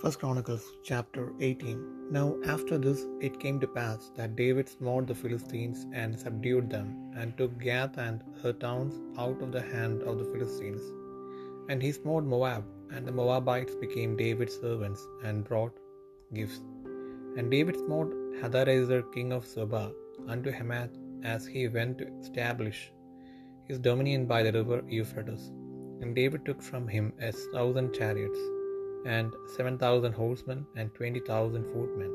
First Chronicles chapter 18. Now after this it came to pass that David smote the Philistines and subdued them, and took Gath and her towns out of the hand of the Philistines. And he smote Moab, and the Moabites became David's servants, and brought gifts. And David smote Hadarezer king of Zobah unto Hamath, as he went to establish his dominion by the river Euphrates. And David took from him a thousand chariots, and seven thousand horsemen, and twenty thousand footmen.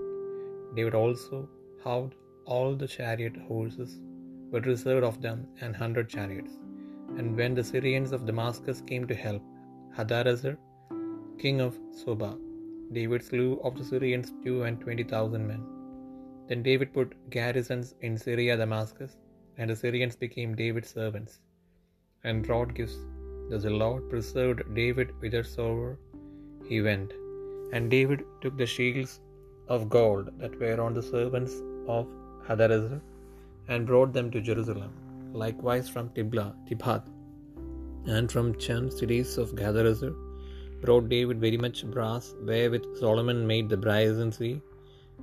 David also had all the chariot horses, but reserved of them an hundred chariots. And when the Syrians of Damascus came to help Hadarezer, king of Zobah, David slew of the Syrians two and twenty thousand men. Then David put garrisons in Syria Damascus, and the Syrians became David's servants, and brought gifts. Thus the Lord preserved David whithersoever he went. And David took the shields of gold that were on the servants of Hadarezer, and brought them to Jerusalem. Likewise from Tiblah, Tibhath, and from Chem, cities of Hadarezer, brought David very much brass, wherewith Solomon made the brazen sea,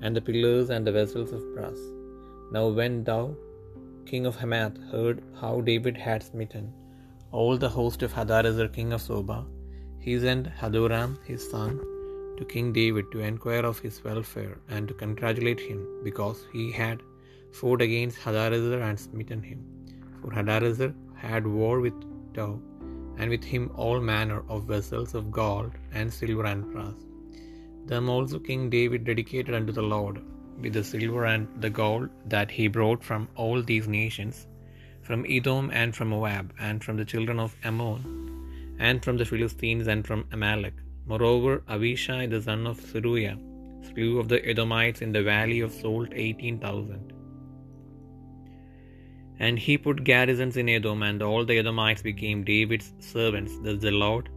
and the pillars and the vessels of brass. Now when Tou, king of Hamath, heard how David had smitten all the host of Hadarezer king of Zobah, he sent Hadoram his son to King David to inquire of his welfare and to congratulate him, because he had fought against Hadarezer and smitten him. For Hadarezer had war with Tou, and with him all manner of vessels of gold and silver and brass. Them also King David dedicated unto the Lord with the silver and the gold that he brought from all these nations, from Edom and from Moab, and from the children of Ammon, and from the Philistines and from Amalek. Moreover, Avishai the son of Zeruiah slew of the Edomites in the valley of Salt eighteen thousand. And he put garrisons in Edom, and all the Edomites became David's servants. Thus the Lord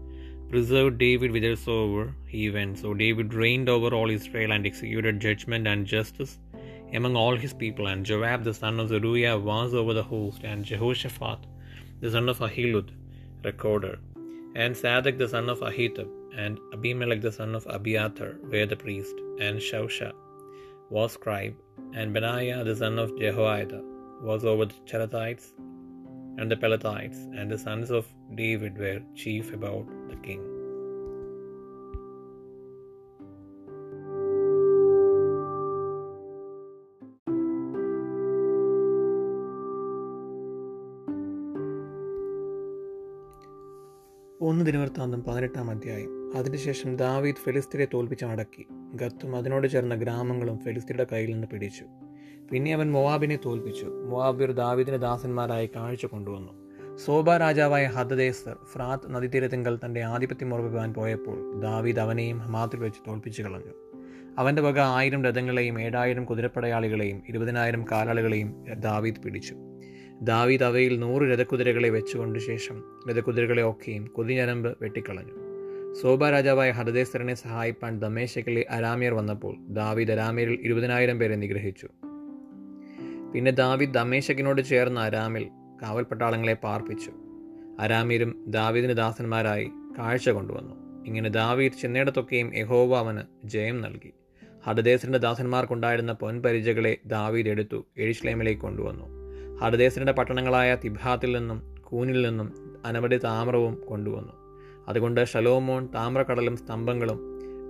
preserved David whithersoever he went. So David reigned over all Israel and executed judgment and justice among all his people. And Joab the son of Zeruiah was over the host, and Jehoshaphat the son of Ahilud, recorder, and Zadok the son of Ahitub, and Abimelech the son of Abiathar were the priest, and Shausha was scribe, and Benaiah the son of Jehoiada was over the Cherethites and the Pelethites, and the sons of David were chief about the king. ഒന്ന് ദിനവൃത്താന്തം പതിനെട്ടാം അധ്യായം. അതിനുശേഷം ദാവീദ് ഫെലിസ്തീനെ തോൽപ്പിച്ച് അടക്കി ഗത്തും അതിനോട് ചേർന്ന ഗ്രാമങ്ങളും ഫെലിസ്തീയുടെ കയ്യിൽ നിന്ന് പിടിച്ചു. പിന്നെ അവൻ മൊവാബിനെ തോൽപ്പിച്ചു. മൊവാബിർ ദാവീദിന് ദാസന്മാരായി കാഴ്ച കൊണ്ടുവന്നു. സോബ രാജാവായ ഹദദേസർ ഫ്രാത്ത് നദീതീരത്തിങ്കൽ തന്റെ ആധിപത്യം ഉറപ്പിക്കാൻ പോയപ്പോൾ ദാവീദ് അവനെയും ഹമാത്തിൽ വെച്ച് തോൽപ്പിച്ചു കളഞ്ഞു. അവന്റെ വക ആയിരം രഥങ്ങളെയും ഏഴായിരം കുതിരപ്പടയാളികളെയും ഇരുപതിനായിരം കാലാളികളെയും ദാവീദ് പിടിച്ചു. ദാവീദ് അവയിൽ നൂറ് രഥക്കുതിരകളെ വെച്ചുകൊണ്ട് ശേഷം രഥക്കുതിരകളെ ഒക്കെയും കൊതിഞ്ഞരമ്പ് വെട്ടിക്കളഞ്ഞു. സോബ രാജാവായ ഹരദേശ്വരനെ സഹായിപ്പാൻ ദമേശക്കിലെ അരാമിയർ വന്നപ്പോൾ ദാവീദ് അരാമിയരിൽ ഇരുപതിനായിരം പേരെ നിഗ്രഹിച്ചു. പിന്നെ ദാവീദ് ദമേശക്കിനോട് ചേർന്ന അരാമിൽ കാവൽപ്പട്ടാളങ്ങളെ പാർപ്പിച്ചു. അരാമിയരും ദാവീദിന് ദാസന്മാരായി കാഴ്ച കൊണ്ടുവന്നു. ഇങ്ങനെ ദാവീദ് ചെന്നിടത്തൊക്കെയും യഹോവ അവന് ജയം നൽകി. ഹടദേശന്റെ ദാസന്മാർക്കുണ്ടായിരുന്ന പൊൻപരിചകളെ ദാവീദ് എടുത്തു എഴിശ്ലേമിലേക്ക് കൊണ്ടുവന്നു. ഹഡദേശന്റെ പട്ടണങ്ങളായ തിബാത്തിൽ നിന്നും കൂനിൽ നിന്നും അനവധി താമ്രവും കൊണ്ടുവന്നു. അതുകൊണ്ട് ഷലോമോൻ താമ്രക്കടലും സ്തംഭങ്ങളും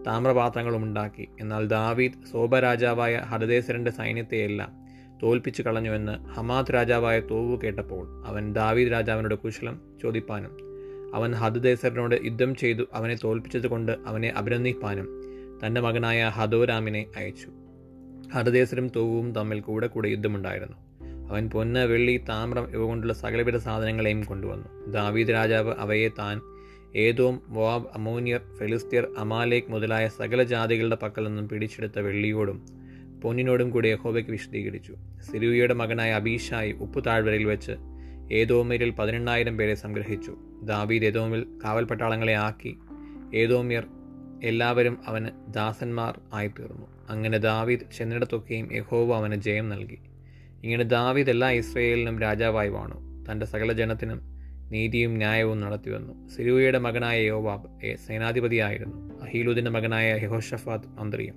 താമ്രപാത്രങ്ങളും ഉണ്ടാക്കി. എന്നാൽ ദാവീദ് സോബരാജാവായ രാജാവായ ഹഡദേശരന്റെ സൈന്യത്തെയെല്ലാം തോൽപ്പിച്ചു കളഞ്ഞുവെന്ന് ഹമാദ് രാജാവായ തോവു കേട്ടപ്പോൾ അവൻ ദാവീദ് രാജാവിനോട് കുശലം ചോദിപ്പാനും അവൻ ഹദദേശറിനോട് യുദ്ധം ചെയ്തു അവനെ തോൽപ്പിച്ചതുകൊണ്ട് അവനെ അഭിനന്ദിപ്പാനും തന്റെ മകനായ ഹദോരാമിനെ അയച്ചു. ഹദദേശരും തോവും തമ്മിൽ കൂടെ കൂടെ യുദ്ധമുണ്ടായിരുന്നു. അവൻ പൊന്ന് വെള്ളി താമ്രം ഇവ കൊണ്ടുള്ള സകലവിധ സാധനങ്ങളെയും കൊണ്ടുവന്നു. ദാവീദ് രാജാവ് അവയെ താൻ ഏതോം വാബ് അമോനിയർ ഫെലിസ്തീർ അമാലേക്ക് മുതലായ സകല ജാതികളുടെ പക്കൽ നിന്നും പിടിച്ചെടുത്ത വെള്ളിയോടും പൊന്നിനോടും കൂടി യഹോബയ്ക്ക് വിശദീകരിച്ചു. സിരുവിയുടെ മകനായ അബീഷായി ഉപ്പു താഴ്വരയിൽ വെച്ച് ഏതോമിയരിൽ പതിനെണ്ണായിരം പേരെ സംഗ്രഹിച്ചു. ദാവീദ് ഏതോമിൽ കാവൽ പട്ടാളങ്ങളെ ആക്കി ഏതോമിയർ എല്ലാവരും അവന് ദാസന്മാർ ആയിത്തീർന്നു. അങ്ങനെ ദാവീദ് ചെന്നിടത്തൊക്കെയും യഹോവ അവന് ജയം നൽകി. ഇങ്ങനെ ദാവീദ് എല്ലാ ഇസ്രയേലിനും രാജാവായി വാണു. തന്റെ സകല ജനത്തിനും നീതിയും ന്യായവും നടത്തിവന്നു സിരുവയുടെ മകനായ യോവാബ് സേനാധിപതിയായിരുന്നു. അഹീലുദിന്റെ മകനായ യഹോഷഫാത്ത് മന്ത്രിയും.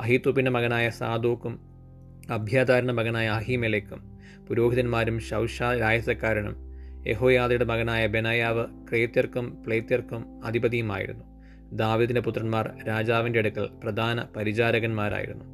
അഹീത്തുപ്പിന്റെ മകനായ സാദൂക്കും അഭ്യാതാരന്റെ മകനായ അഹിമേലേക്കും പുരോഹിതന്മാരും ഷൗഷ രായസക്കാരനും യഹോയാദയുടെ മകനായ ബെനയാവ് ക്രേത്യർക്കും പ്ലേത്യർക്കും അധിപതിയുമായിരുന്നു. ദാവിദിന്റെ പുത്രന്മാർ രാജാവിന്റെ അടുക്കൽ പ്രധാന പരിചാരകന്മാരായിരുന്നു.